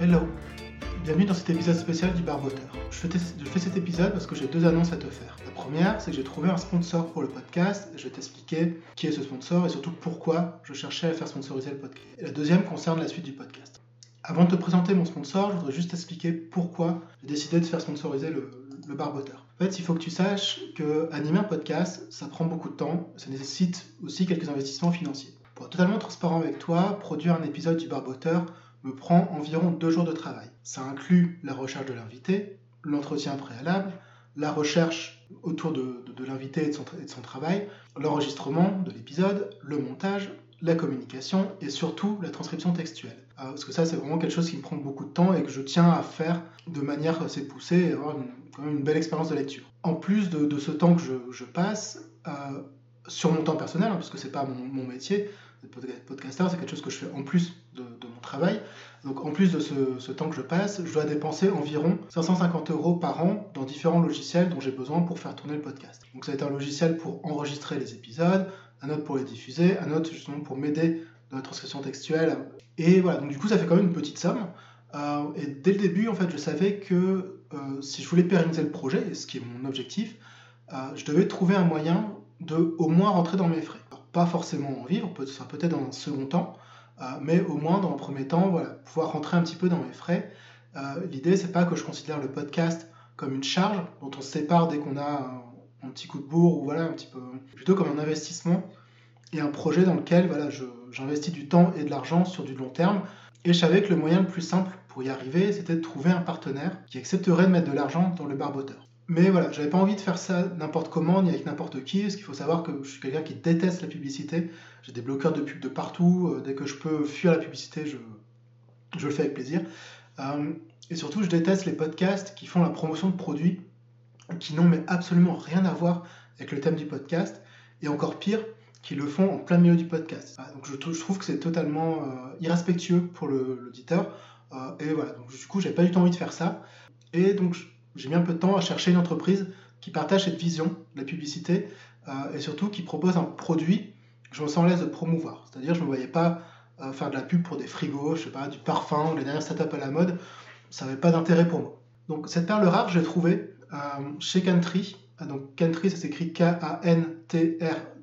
Hello Bienvenue dans cet épisode spécial du Barboteur. Je fais, cet épisode parce que j'ai deux annonces à te faire. La première, c'est que j'ai trouvé un sponsor pour le podcast. Je vais t'expliquer qui est ce sponsor et surtout pourquoi je cherchais à faire sponsoriser le podcast. Et la deuxième concerne la suite du podcast. Avant de te présenter mon sponsor, je voudrais juste t'expliquer pourquoi j'ai décidé de faire sponsoriser le, le barboteur. En fait, il faut que tu saches que animer un podcast, ça prend beaucoup de temps, ça nécessite aussi quelques investissements financiers. Pour être totalement transparent avec toi, produire un épisode du barboteur me prend environ deux jours de travail. Ça inclut la recherche de l'invité, l'entretien préalable, la recherche autour de, de, l'invité et, de son travail, l'enregistrement de l'épisode, le montage, la communication et surtout la transcription textuelle. Euh, parce que ça, c'est vraiment quelque chose qui me prend beaucoup de temps et que je tiens à faire de manière assez poussée et avoir une, quand même une belle expérience de lecture. En plus de, ce temps que je, passe, euh, sur mon temps personnel, hein, parce que c'est pas mon métier, podcaster, c'est quelque chose que je fais en plus de, mon travail. Donc en plus de ce, ce, temps que je passe, je dois dépenser environ 550 euros par an dans différents logiciels dont j'ai besoin pour faire tourner le podcast. Donc ça va être un logiciel pour enregistrer les épisodes, un autre pour les diffuser, un autre justement pour m'aider dans la transcription textuelle. Et voilà, donc du coup ça fait quand même une petite somme. Euh, et dès le début, en fait, je savais que euh, si je voulais pérenniser le projet, ce qui est mon objectif, euh, je devais trouver un moyen de au moins rentrer dans mes frais. Pas forcément en vivre, peut être peut-être dans un second temps, euh, mais au moins dans un premier temps, voilà, pouvoir rentrer un petit peu dans mes frais. Euh, L'idée, c'est pas que je considère le podcast comme une charge dont on se sépare dès qu'on a un, un, petit coup de bourre ou voilà un petit peu, plutôt comme un investissement et un projet dans lequel voilà, j'investis du temps et de l'argent sur du long terme. Et je savais que le moyen le plus simple pour y arriver, c'était de trouver un partenaire qui accepterait de mettre de l'argent dans le barboteur. Mais voilà, j'avais pas envie de faire ça n'importe comment, ni avec n'importe qui, parce qu'il faut savoir que je suis quelqu'un qui déteste la publicité. J'ai des bloqueurs de pub de partout. Euh, dès que je peux fuir la publicité, je, je le fais avec plaisir. Euh, et surtout, je déteste les podcasts qui font la promotion de produits qui n'ont mais absolument rien à voir avec le thème du podcast. Et encore pire, qui le font en plein milieu du podcast. Ah, donc je, trouve que c'est totalement euh, irrespectueux pour l'auditeur. Et voilà, donc du coup, j'ai pas du tout envie de faire ça. Et donc, j'ai mis un peu de temps à chercher une entreprise qui partage cette vision de la publicité euh, et surtout qui propose un produit que je me sens à l'aise de promouvoir. C'est-à-dire, je ne me voyais pas euh, faire de la pub pour des frigos, je sais pas, du parfum les dernières startups à la mode. Ça n'avait pas d'intérêt pour moi. Donc, cette perle rare, je l'ai trouvée euh, chez Cantry. Donc, Cantry, ça s'écrit K-A-N-T-R-2-E.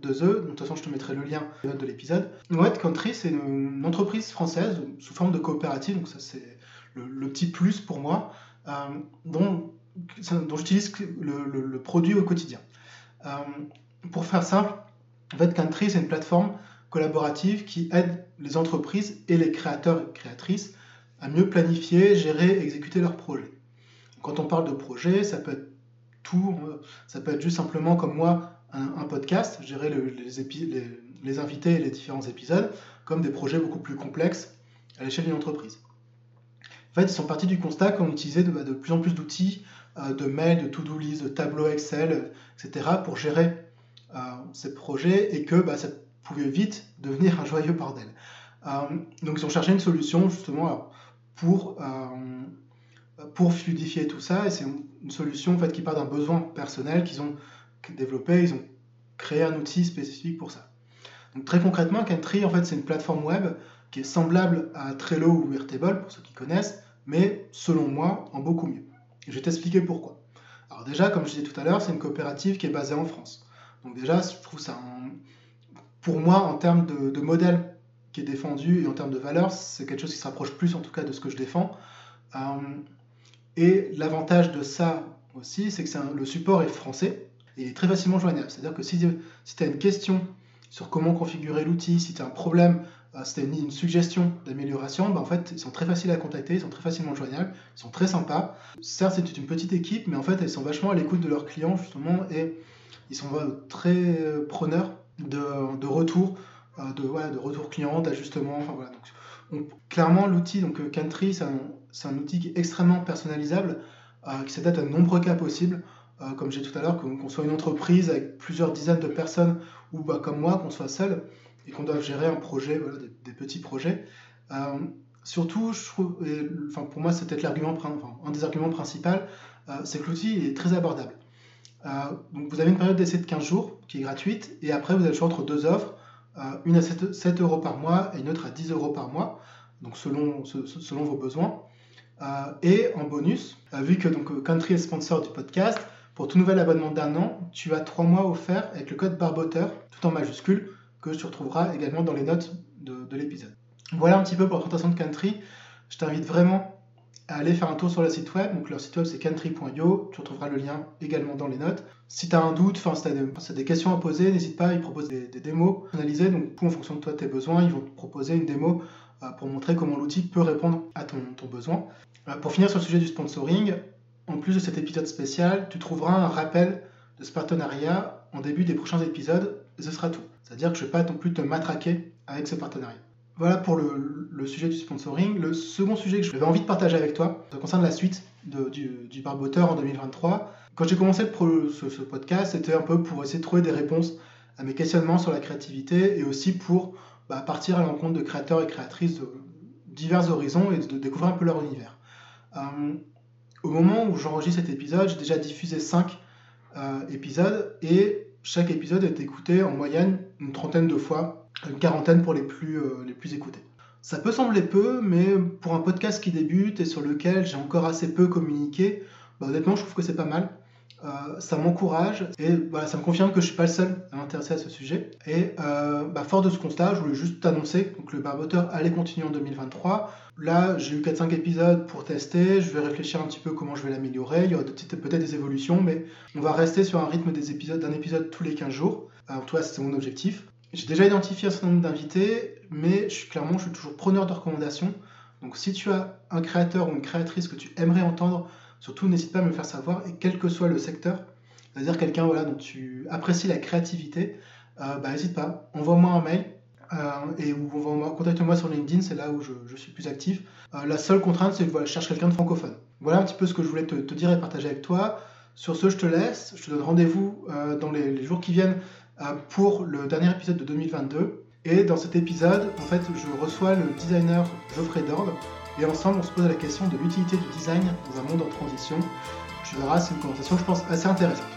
De toute façon, je te mettrai le lien dans de l'épisode. Ouais, Country, c'est une, entreprise française sous forme de coopérative. Donc, ça, c'est le, le, petit plus pour moi, dont dont j'utilise le, produit au quotidien. Euh, pour faire simple, en fait, Country, c'est une plateforme collaborative qui aide les entreprises et les créateurs et créatrices à mieux planifier, gérer, exécuter leurs projets. Quand on parle de projet, ça peut être tout, ça peut être juste simplement comme moi, un, podcast, gérer le, les, les, les, invités et les différents épisodes, comme des projets beaucoup plus complexes à l'échelle d'une entreprise. En fait, ils sont partis du constat qu'on utilisait de, de, plus en plus d'outils euh, de mails, de to-do list, de tableaux Excel, etc. pour gérer euh, ces projets et que bah, ça pouvait vite devenir un joyeux bordel. Euh, donc ils ont cherché une solution justement pour, pour fluidifier tout ça et c'est une solution en fait, qui part d'un besoin personnel qu'ils ont développé, ils ont créé un outil spécifique pour ça. Donc très concrètement, Cantry en fait c'est une plateforme web qui est semblable à Trello ou Airtable pour ceux qui connaissent, mais selon moi en beaucoup mieux. Je vais t'expliquer pourquoi. Alors déjà, comme je disais tout à l'heure, c'est une coopérative qui est basée en France. Donc déjà, je trouve ça, pour moi, en termes de, modèle qui est défendu et en termes de valeur, c'est quelque chose qui se rapproche plus en tout cas de ce que je défends. Euh, et l'avantage de ça aussi, c'est que le support est français et il est très facilement joignable. C'est-à-dire que si tu as une question sur comment configurer l'outil, si tu as un problème c'était une, une, suggestion d'amélioration, bah en fait, ils sont très faciles à contacter, ils sont très facilement joignables, ils sont très sympas. Certes, c'est une petite équipe, mais en fait, ils sont vachement à l'écoute de leurs clients, justement, et ils sont très preneurs de, de retour, euh, de, voilà, de retour client, d'ajustement. Enfin, voilà. donc, on, clairement, l'outil, donc Country, c'est un, outil qui est extrêmement personnalisable, euh, qui s'adapte à de nombreux cas possibles. Euh, comme j'ai tout à l'heure, qu'on qu soit une entreprise avec plusieurs dizaines de personnes, ou bah, comme moi, qu'on soit seul, et qu'on doit gérer un projet, des, petits projets. Euh, surtout, pour moi, c'est peut-être l'argument, enfin, un des arguments principaux, euh, c'est que l'outil est très abordable. Euh, donc vous avez une période d'essai de 15 jours qui est gratuite, et après vous avez le choix entre deux offres, une à 7, 7, euros par mois et une autre à 10 euros par mois, donc selon, vos besoins. et en bonus, vu que Country est sponsor du podcast, pour tout nouvel abonnement d'un an, tu as trois mois offerts avec le code barboteur, tout en majuscule, que tu retrouveras également dans les notes de, de l'épisode. Voilà un petit peu pour la présentation de Country. Je t'invite vraiment à aller faire un tour sur le site web. Donc leur site web c'est country.io. Tu retrouveras le lien également dans les notes. Si tu as un doute, enfin si tu as, des questions à poser, n'hésite pas, ils proposent des, démos analysées. Donc en fonction de toi tes besoins, ils vont te proposer une démo euh, pour montrer comment l'outil peut répondre à ton, besoin. Euh, pour finir sur le sujet du sponsoring, en plus de cet épisode spécial, tu trouveras un rappel de ce partenariat en début des prochains épisodes. Et ce sera tout. C'est-à-dire que je ne vais pas non plus te matraquer avec ce partenariat. Voilà pour le, sujet du sponsoring. Le second sujet que j'avais envie de partager avec toi, ça concerne la suite du, du barboteur en 2023. Quand j'ai commencé ce, podcast, c'était un peu pour essayer de trouver des réponses à mes questionnements sur la créativité et aussi pour bah, partir à l'encontre de créateurs et créatrices de divers horizons et de, découvrir un peu leur univers. Euh, au moment où j'enregistre cet épisode, j'ai déjà diffusé 5 euh, épisodes et chaque épisode est écouté en moyenne une trentaine de fois une quarantaine pour les plus, euh, les plus écoutés. Ça peut sembler peu, mais pour un podcast qui débute et sur lequel j'ai encore assez peu communiqué, bah, honnêtement, je trouve que c'est pas mal. Euh, ça m'encourage et voilà, ça me confirme que je suis pas le seul à m'intéresser à ce sujet. Et euh, bah, fort de ce constat, je voulais juste t'annoncer que le barboteur allait continuer en 2023. Là, j'ai eu 4-5 épisodes pour tester, je vais réfléchir un petit peu comment je vais l'améliorer. Il y aura peut-être des évolutions, mais on va rester sur un rythme d'un épisode tous les 15 jours. En tout cas, c'est mon objectif. J'ai déjà identifié un certain nombre d'invités, mais je suis, clairement, je suis toujours preneur de recommandations. Donc si tu as un créateur ou une créatrice que tu aimerais entendre, surtout n'hésite pas à me le faire savoir, et quel que soit le secteur, c'est-à-dire quelqu'un voilà, dont tu apprécies la créativité, euh, bah, n'hésite pas, envoie-moi un mail, euh, et ou contacte-moi sur LinkedIn, c'est là où je, suis plus actif. Euh, la seule contrainte, c'est que voilà, je cherche quelqu'un de francophone. Voilà un petit peu ce que je voulais te, dire et partager avec toi. Sur ce, je te laisse. Je te donne rendez-vous dans les, jours qui viennent pour le dernier épisode de 2022. Et dans cet épisode, en fait, je reçois le designer Geoffrey Dord et ensemble, on se pose la question de l'utilité du design dans un monde en transition. Tu verras, c'est une conversation, je pense, assez intéressante.